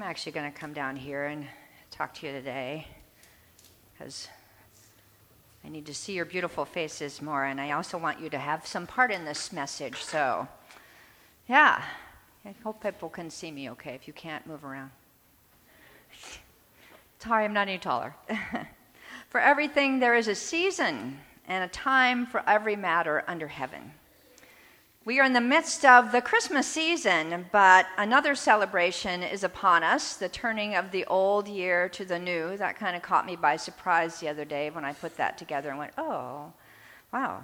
I'm actually going to come down here and talk to you today because I need to see your beautiful faces more, and I also want you to have some part in this message. So, yeah, I hope people can see me okay if you can't move around. Sorry, I'm not any taller. for everything, there is a season and a time for every matter under heaven. We are in the midst of the Christmas season, but another celebration is upon us the turning of the old year to the new. That kind of caught me by surprise the other day when I put that together and went, oh, wow.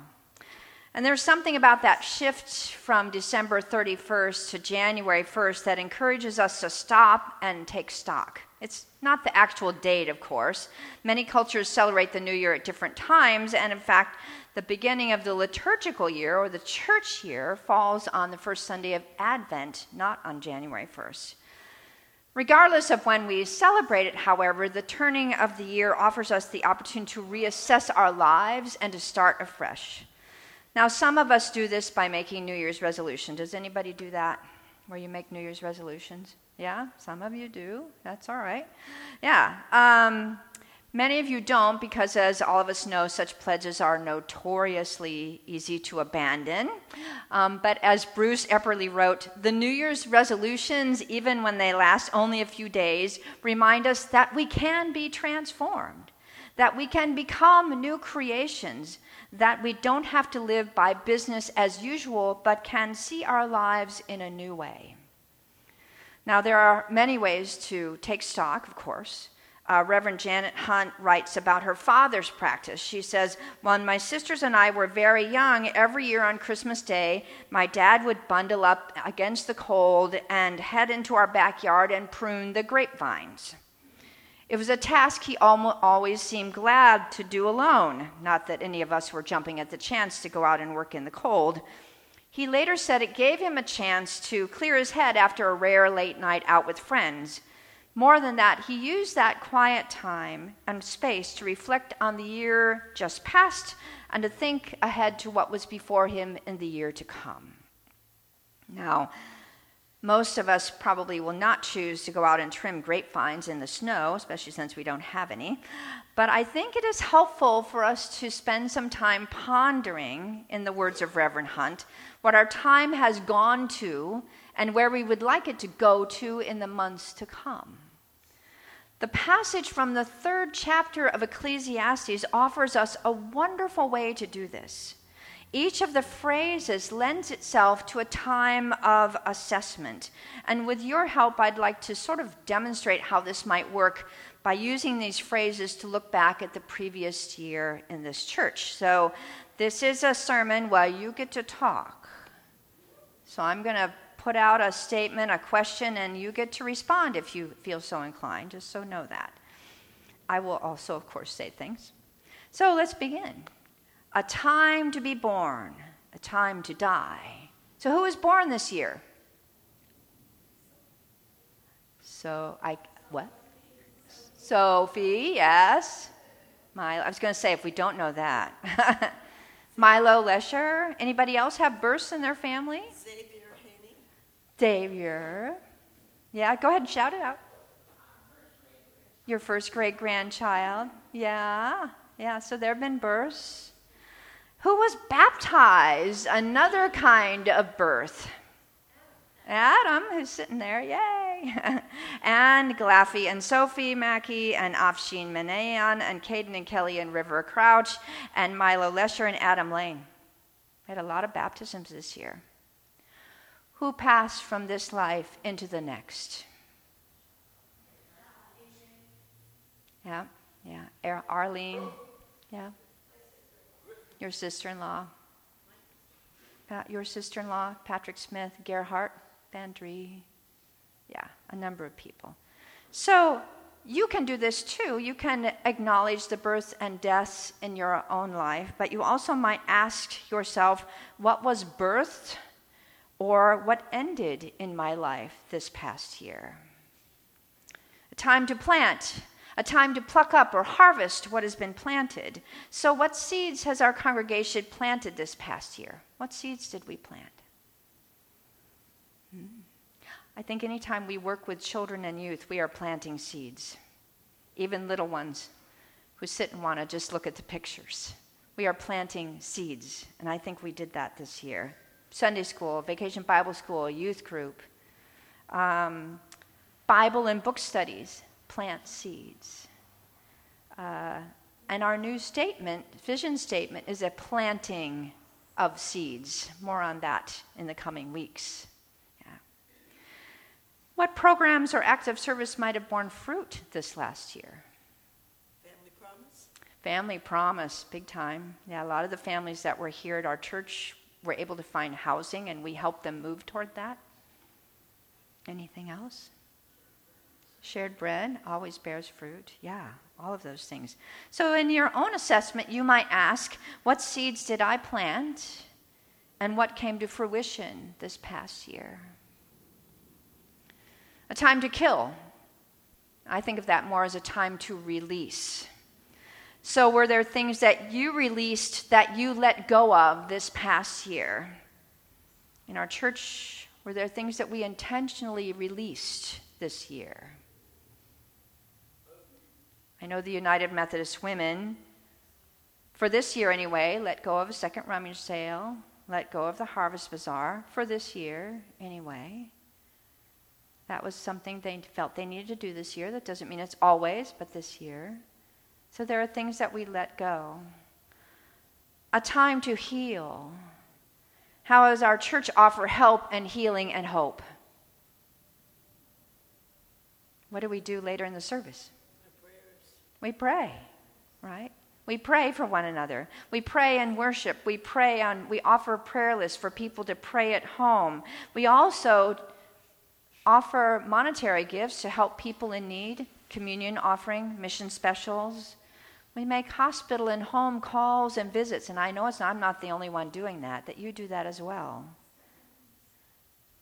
And there's something about that shift from December 31st to January 1st that encourages us to stop and take stock. It's not the actual date, of course. Many cultures celebrate the new year at different times, and in fact, the beginning of the liturgical year or the church year falls on the first Sunday of Advent, not on January 1st. Regardless of when we celebrate it, however, the turning of the year offers us the opportunity to reassess our lives and to start afresh. Now, some of us do this by making New Year's resolutions. Does anybody do that? Where you make New Year's resolutions? Yeah, some of you do. That's all right. Yeah. Um, Many of you don't, because as all of us know, such pledges are notoriously easy to abandon. Um, but as Bruce Epperly wrote, the New Year's resolutions, even when they last only a few days, remind us that we can be transformed, that we can become new creations, that we don't have to live by business as usual, but can see our lives in a new way. Now, there are many ways to take stock, of course. Uh, Reverend Janet Hunt writes about her father's practice. She says, When my sisters and I were very young, every year on Christmas Day, my dad would bundle up against the cold and head into our backyard and prune the grapevines. It was a task he almost always seemed glad to do alone, not that any of us were jumping at the chance to go out and work in the cold. He later said it gave him a chance to clear his head after a rare late night out with friends. More than that, he used that quiet time and space to reflect on the year just past and to think ahead to what was before him in the year to come. Now, most of us probably will not choose to go out and trim grapevines in the snow, especially since we don't have any. But I think it is helpful for us to spend some time pondering, in the words of Reverend Hunt, what our time has gone to and where we would like it to go to in the months to come. The passage from the third chapter of Ecclesiastes offers us a wonderful way to do this. Each of the phrases lends itself to a time of assessment. And with your help, I'd like to sort of demonstrate how this might work by using these phrases to look back at the previous year in this church. So, this is a sermon where you get to talk. So, I'm going to put out a statement, a question, and you get to respond if you feel so inclined, just so know that. I will also, of course, say things. So let's begin. A time to be born, a time to die. So, who was born this year? So, I, what? Sophie, yes. Milo, I was going to say, if we don't know that. Milo Lesher. Anybody else have births in their family? Xavier. Haney. Xavier. Yeah, go ahead and shout it out. Your first great grandchild. Yeah, yeah, so there have been births. Who was baptized? Another kind of birth. Adam, who's sitting there, yay! and Glaffy and Sophie Mackey and Afshin Menayan and Caden and Kelly and River Crouch and Milo Lesher and Adam Lane. We had a lot of baptisms this year who passed from this life into the next. Yeah, yeah. Arlene, yeah. Your sister in law. Your sister in law, Patrick Smith, Gerhardt, Bandry. Yeah, a number of people. So you can do this too. You can acknowledge the births and deaths in your own life, but you also might ask yourself what was birthed or what ended in my life this past year. A time to plant, a time to pluck up or harvest what has been planted. So, what seeds has our congregation planted this past year? What seeds did we plant? Hmm. I think anytime we work with children and youth, we are planting seeds, even little ones who sit and want to just look at the pictures. We are planting seeds, and I think we did that this year. Sunday school, vacation Bible school, youth group, um, Bible and book studies, plant seeds. Uh, and our new statement, vision statement, is a planting of seeds. More on that in the coming weeks. Yeah. What programs or acts of service might have borne fruit this last year? Family Promise. Family Promise, big time. Yeah, a lot of the families that were here at our church were able to find housing, and we helped them move toward that. Anything else? Shared bread always bears fruit. Yeah, all of those things. So, in your own assessment, you might ask, What seeds did I plant? And what came to fruition this past year? A time to kill. I think of that more as a time to release. So, were there things that you released that you let go of this past year? In our church, were there things that we intentionally released this year? I know the United Methodist Women, for this year anyway, let go of a second rummage sale, let go of the harvest bazaar, for this year anyway. That was something they felt they needed to do this year. That doesn't mean it's always, but this year. So there are things that we let go. A time to heal. How does our church offer help and healing and hope? What do we do later in the service? We pray, right? We pray for one another. We pray and worship. We pray on we offer prayer lists for people to pray at home. We also offer monetary gifts to help people in need, communion offering, mission specials, we make hospital and home calls and visits, and I know it's not, I'm not the only one doing that, that you do that as well.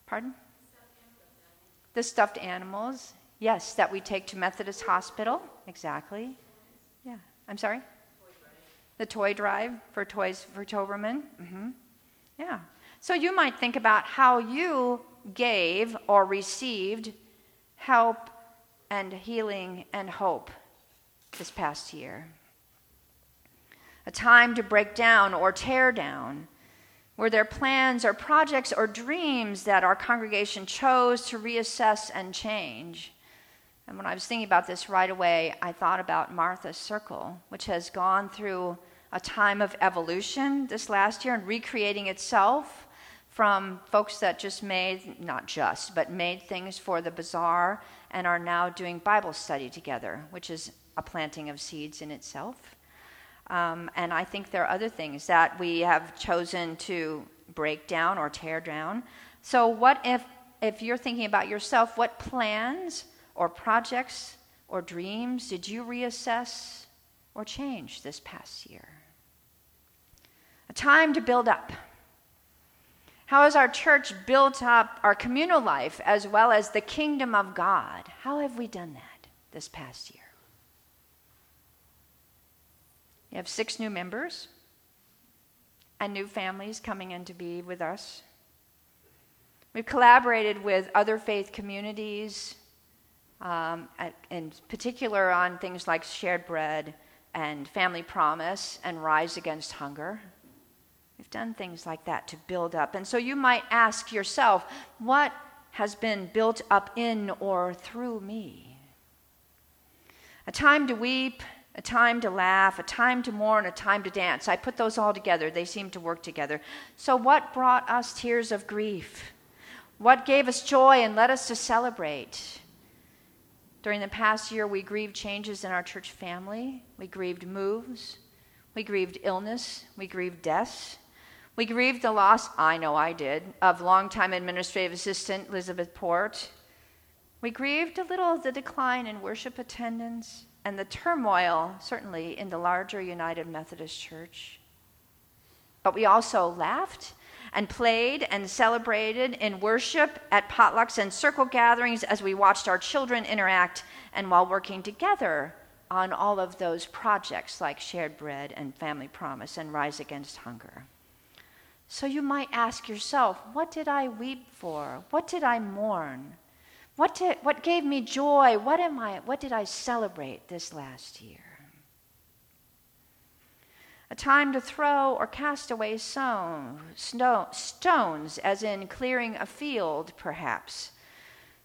Pardon? The stuffed animals, yes, that we take to Methodist Hospital, exactly. Yeah, I'm sorry? The toy drive for Toys for Toberman. Mm-hmm. Yeah. So you might think about how you gave or received help and healing and hope this past year a time to break down or tear down? Were there plans or projects or dreams that our congregation chose to reassess and change? And when I was thinking about this right away, I thought about Martha's Circle, which has gone through a time of evolution this last year and recreating itself from folks that just made, not just, but made things for the bazaar and are now doing Bible study together, which is a planting of seeds in itself. Um, and I think there are other things that we have chosen to break down or tear down. So, what if, if you're thinking about yourself, what plans or projects or dreams did you reassess or change this past year? A time to build up. How has our church built up our communal life as well as the kingdom of God? How have we done that this past year? We have six new members and new families coming in to be with us. We've collaborated with other faith communities, um, in particular on things like shared bread and family promise and rise against hunger. We've done things like that to build up. And so you might ask yourself, what has been built up in or through me? A time to weep a time to laugh, a time to mourn, a time to dance. I put those all together. They seem to work together. So, what brought us tears of grief? What gave us joy and led us to celebrate? During the past year, we grieved changes in our church family. We grieved moves. We grieved illness. We grieved deaths. We grieved the loss, I know I did, of longtime administrative assistant Elizabeth Port. We grieved a little of the decline in worship attendance and the turmoil, certainly, in the larger United Methodist Church. But we also laughed and played and celebrated in worship at potlucks and circle gatherings as we watched our children interact and while working together on all of those projects like Shared Bread and Family Promise and Rise Against Hunger. So you might ask yourself, what did I weep for? What did I mourn? What, did, what gave me joy? What, am I, what did I celebrate this last year? A time to throw or cast away stone, stones, as in clearing a field, perhaps.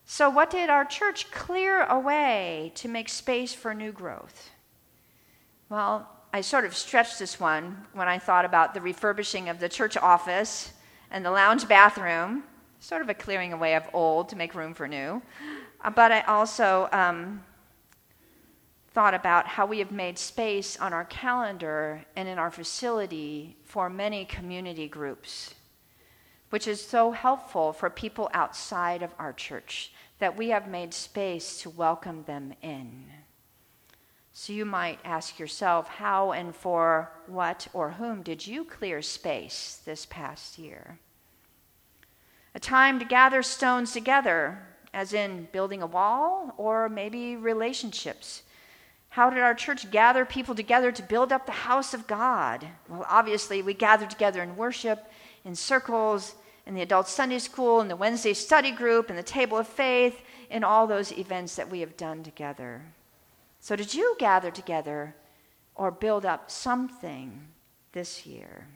So, what did our church clear away to make space for new growth? Well, I sort of stretched this one when I thought about the refurbishing of the church office and the lounge bathroom sort of a clearing away of old to make room for new. Uh, but I also um, thought about how we have made space on our calendar and in our facility for many community groups, which is so helpful for people outside of our church that we have made space to welcome them in. So you might ask yourself, how and for what or whom did you clear space this past year? a time to gather stones together, as in building a wall or maybe relationships. How did our church gather people together to build up the house of God? Well, obviously, we gathered together in worship, in circles, in the adult Sunday school, in the Wednesday study group, in the table of faith, in all those events that we have done together. So, did you gather together or build up something this year?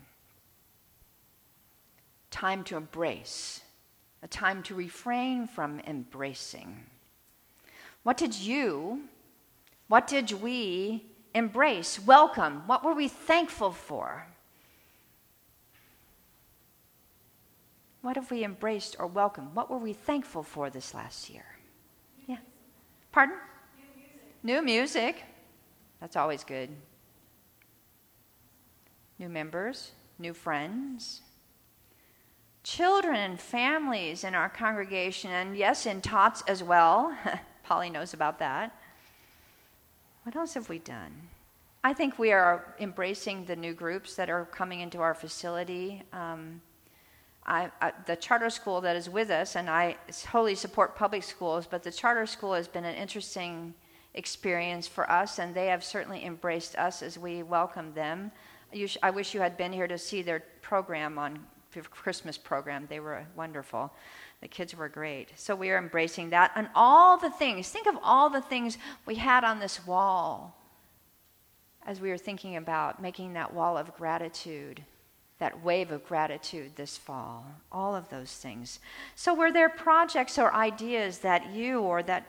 Time to embrace a time to refrain from embracing. What did you, what did we embrace, welcome? What were we thankful for? What have we embraced or welcomed? What were we thankful for this last year? Yeah. Pardon? New music. New music. That's always good. New members, new friends, children and families in our congregation, and yes, in tots as well. Polly knows about that. What else have we done? I think we are embracing the new groups that are coming into our facility. Um, I, I, the charter school that is with us, and I wholly support public schools, but the charter school has been an interesting experience for us, and they have certainly embraced us as we welcome them. Sh- I wish you had been here to see their program on Christmas program. They were wonderful. The kids were great. So we are embracing that. And all the things, think of all the things we had on this wall as we were thinking about making that wall of gratitude, that wave of gratitude this fall. All of those things. So were there projects or ideas that you or that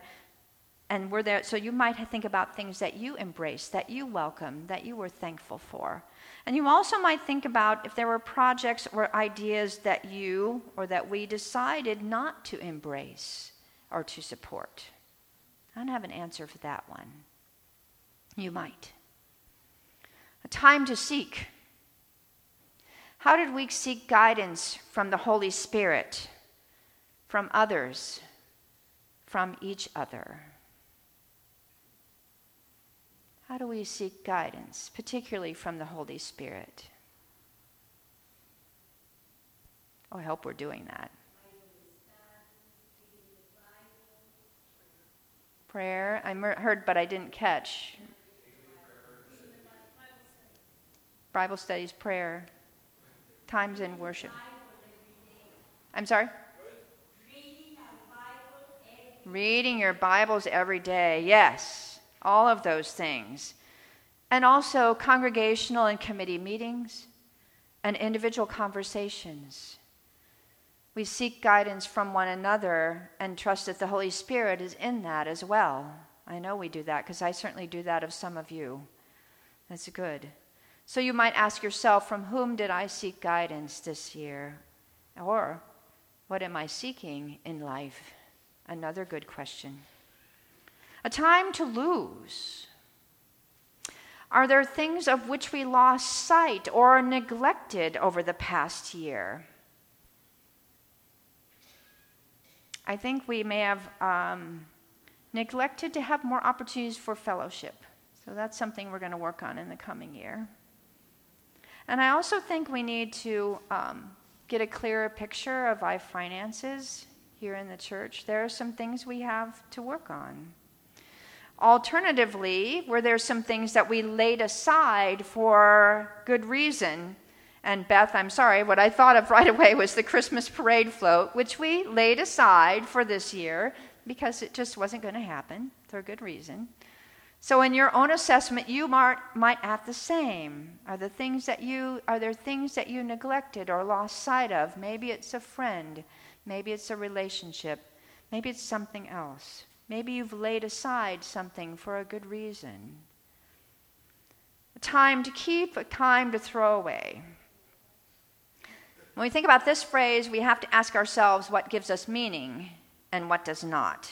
and were there so you might think about things that you embraced, that you welcomed, that you were thankful for. And you also might think about if there were projects or ideas that you or that we decided not to embrace or to support. I don't have an answer for that one. You might. A time to seek. How did we seek guidance from the Holy Spirit, from others, from each other? How do we seek guidance, particularly from the Holy Spirit? Oh, I hope we're doing that. Prayer, I heard, but I didn't catch. Bible studies, prayer, times in worship. I'm sorry? Reading your Bibles every day, yes all of those things. And also congregational and committee meetings and individual conversations. We seek guidance from one another and trust that the Holy Spirit is in that as well. I know we do that because I certainly do that of some of you. That's good. So you might ask yourself, from whom did I seek guidance this year? Or what am I seeking in life? Another good question a time to lose? Are there things of which we lost sight or neglected over the past year? I think we may have um, neglected to have more opportunities for fellowship. So that's something we're going to work on in the coming year. And I also think we need to um, get a clearer picture of our finances here in the church. There are some things we have to work on. Alternatively, were there some things that we laid aside for good reason? And Beth, I'm sorry, what I thought of right away was the Christmas parade float, which we laid aside for this year. because it just wasn't going to happen for good reason. So in your own assessment, you might, might act the same. Are the things that you are there things that you neglected or lost sight of? Maybe it's a friend, maybe it's a relationship, maybe it's something else. Maybe you've laid aside something for a good reason. A time to keep, a time to throw away. When we think about this phrase, we have to ask ourselves what gives us meaning and what does not.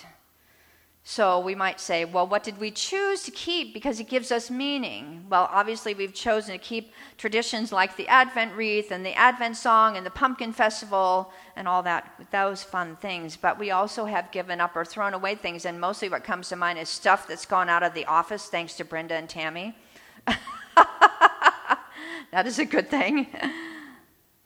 So we might say, well, what did we choose to keep because it gives us meaning? Well, obviously, we've chosen to keep traditions like the Advent wreath and the Advent song and the pumpkin festival and all that, those fun things. But we also have given up or thrown away things, and mostly what comes to mind is stuff that's gone out of the office thanks to Brenda and Tammy. that is a good thing.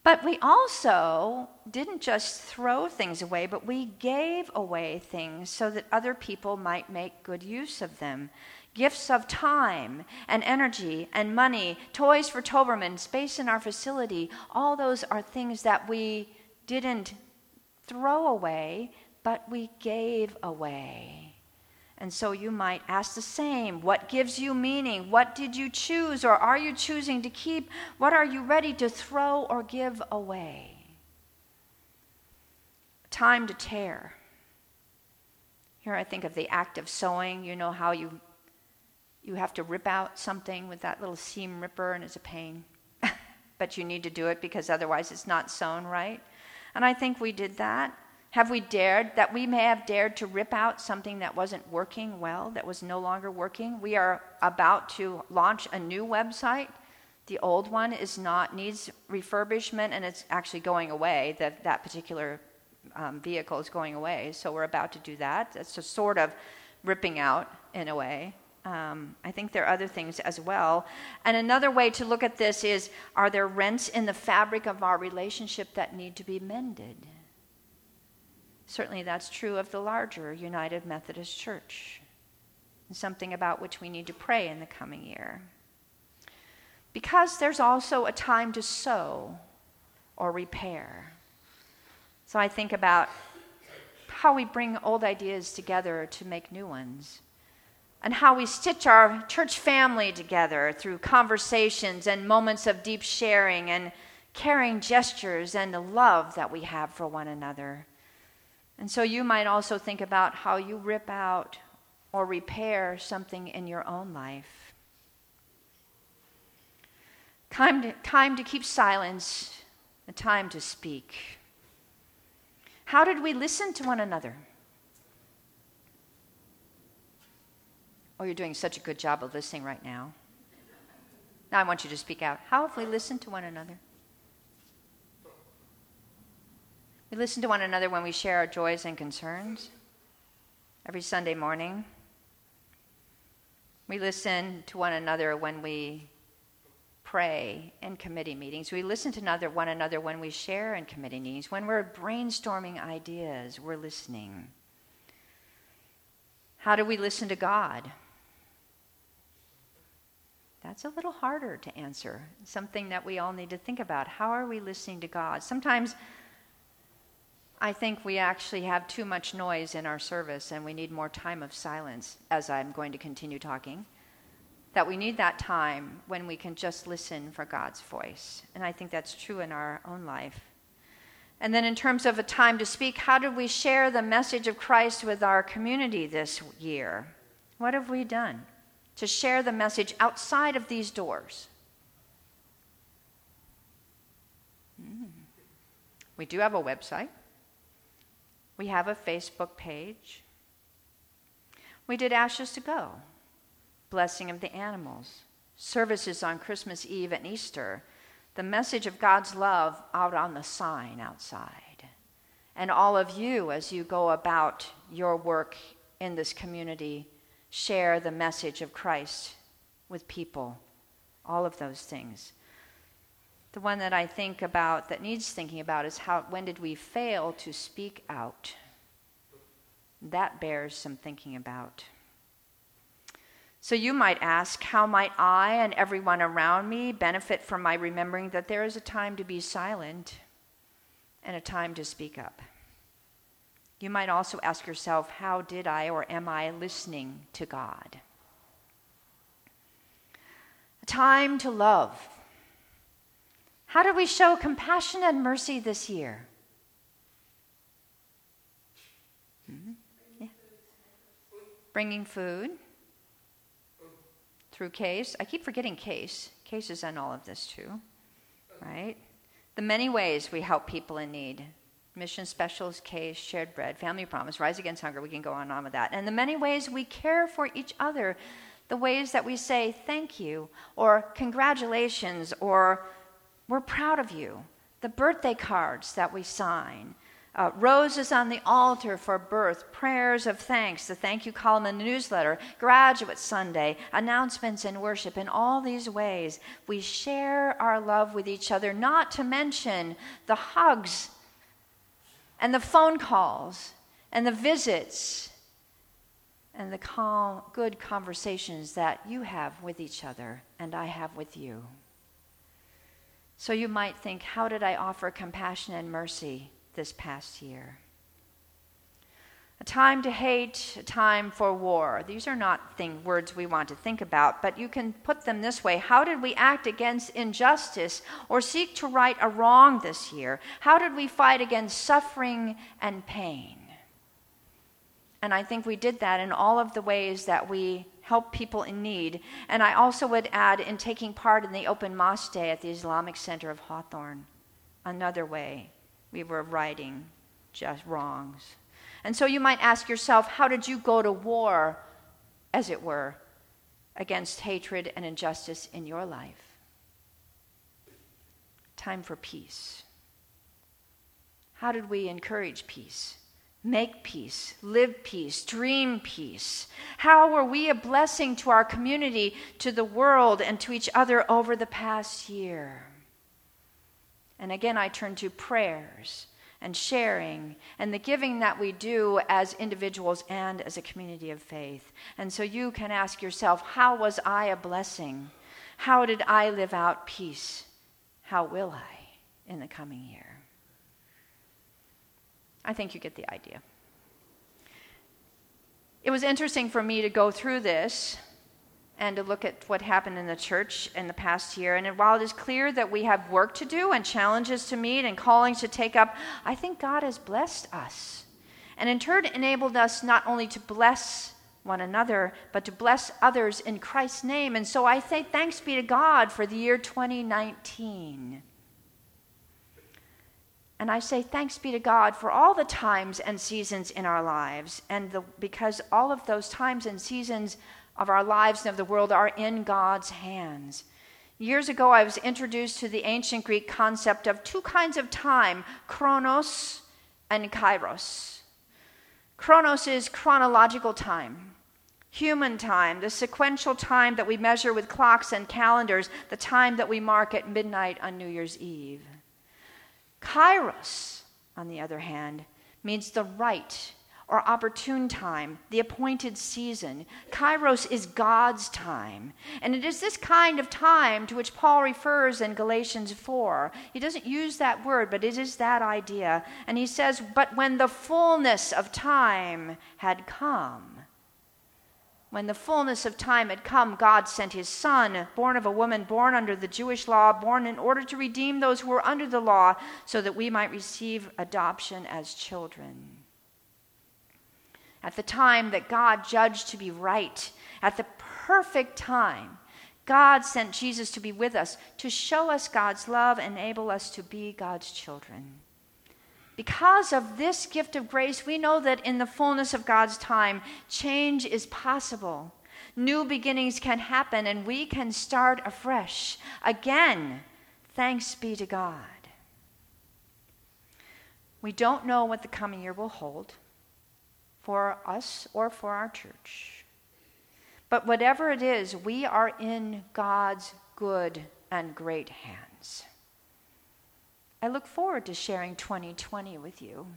But we also didn't just throw things away, but we gave away things so that other people might make good use of them. Gifts of time and energy and money, toys for Toberman, space in our facility, all those are things that we didn't throw away, but we gave away. And so you might ask the same What gives you meaning? What did you choose, or are you choosing to keep? What are you ready to throw or give away? Time to tear. Here I think of the act of sewing. You know how you, you have to rip out something with that little seam ripper, and it's a pain. but you need to do it because otherwise it's not sewn right. And I think we did that. Have we dared, that we may have dared to rip out something that wasn't working well, that was no longer working? We are about to launch a new website. The old one is not, needs refurbishment and it's actually going away. That, that particular um, vehicle is going away. So we're about to do that. It's a sort of ripping out in a way. Um, I think there are other things as well. And another way to look at this is are there rents in the fabric of our relationship that need to be mended? Certainly, that's true of the larger United Methodist Church, something about which we need to pray in the coming year. Because there's also a time to sow or repair. So I think about how we bring old ideas together to make new ones, and how we stitch our church family together through conversations and moments of deep sharing and caring gestures and the love that we have for one another. And so you might also think about how you rip out or repair something in your own life. Time to, time to keep silence, a time to speak. How did we listen to one another? Oh, you're doing such a good job of listening right now. Now I want you to speak out. How have we listened to one another? We listen to one another when we share our joys and concerns every Sunday morning. We listen to one another when we pray in committee meetings. We listen to another, one another when we share in committee meetings. When we're brainstorming ideas, we're listening. How do we listen to God? That's a little harder to answer. Something that we all need to think about. How are we listening to God? Sometimes I think we actually have too much noise in our service and we need more time of silence as I'm going to continue talking. That we need that time when we can just listen for God's voice. And I think that's true in our own life. And then, in terms of a time to speak, how do we share the message of Christ with our community this year? What have we done to share the message outside of these doors? Mm. We do have a website. We have a Facebook page. We did Ashes to Go, Blessing of the Animals, services on Christmas Eve and Easter, the message of God's love out on the sign outside. And all of you, as you go about your work in this community, share the message of Christ with people. All of those things. The one that I think about that needs thinking about is how when did we fail to speak out? That bears some thinking about. So you might ask, how might I and everyone around me benefit from my remembering that there is a time to be silent and a time to speak up? You might also ask yourself, how did I or am I listening to God? A time to love. How do we show compassion and mercy this year? Mm-hmm. Yeah. Bringing food through Case. I keep forgetting Case. Case is all of this too, right? The many ways we help people in need. Mission Specials, Case, Shared Bread, Family Promise, Rise Against Hunger. We can go on and on with that. And the many ways we care for each other. The ways that we say thank you, or congratulations, or we're proud of you. The birthday cards that we sign. Uh, roses on the altar for birth, prayers of thanks, the thank you column in the newsletter, graduate Sunday, announcements in worship. In all these ways, we share our love with each other, not to mention the hugs and the phone calls and the visits and the calm, good conversations that you have with each other and I have with you. So you might think, how did I offer compassion and mercy this past year? A time to hate, a time for war. These are not thing, words we want to think about, but you can put them this way How did we act against injustice or seek to right a wrong this year? How did we fight against suffering and pain? And I think we did that in all of the ways that we help people in need. And I also would add in taking part in the open mosque day at the Islamic Center of Hawthorne. Another way we were righting just wrongs. And so you might ask yourself, how did you go to war, as it were, against hatred and injustice in your life? Time for peace. How did we encourage peace? Make peace, live peace, dream peace. How were we a blessing to our community, to the world, and to each other over the past year? And again, I turn to prayers and sharing and the giving that we do as individuals and as a community of faith. And so you can ask yourself, how was I a blessing? How did I live out peace? How will I in the coming year? I think you get the idea. It was interesting for me to go through this and to look at what happened in the church in the past year. And while it is clear that we have work to do and challenges to meet and callings to take up, I think God has blessed us. And in turn, enabled us not only to bless one another, but to bless others in Christ's name. And so I say thanks be to God for the year 2019. And I say thanks be to God for all the times and seasons in our lives. And the, because all of those times and seasons of our lives and of the world are in God's hands. Years ago, I was introduced to the ancient Greek concept of two kinds of time chronos and kairos. Chronos is chronological time, human time, the sequential time that we measure with clocks and calendars, the time that we mark at midnight on New Year's Eve. Kairos, on the other hand, means the right or opportune time, the appointed season. Kairos is God's time. And it is this kind of time to which Paul refers in Galatians 4. He doesn't use that word, but it is that idea. And he says, But when the fullness of time had come, when the fullness of time had come, God sent his Son, born of a woman, born under the Jewish law, born in order to redeem those who were under the law, so that we might receive adoption as children at the time that God judged to be right, at the perfect time, God sent Jesus to be with us, to show us God's love, and enable us to be God's children. Because of this gift of grace, we know that in the fullness of God's time, change is possible. New beginnings can happen, and we can start afresh. Again, thanks be to God. We don't know what the coming year will hold for us or for our church. But whatever it is, we are in God's good and great hands. I look forward to sharing 2020 with you.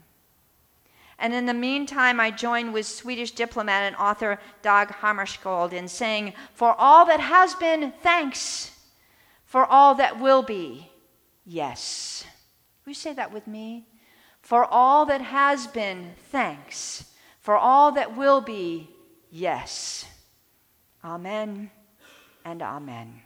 And in the meantime, I join with Swedish diplomat and author Dag Hammarskjöld in saying, For all that has been, thanks. For all that will be, yes. Will you say that with me? For all that has been, thanks. For all that will be, yes. Amen and amen.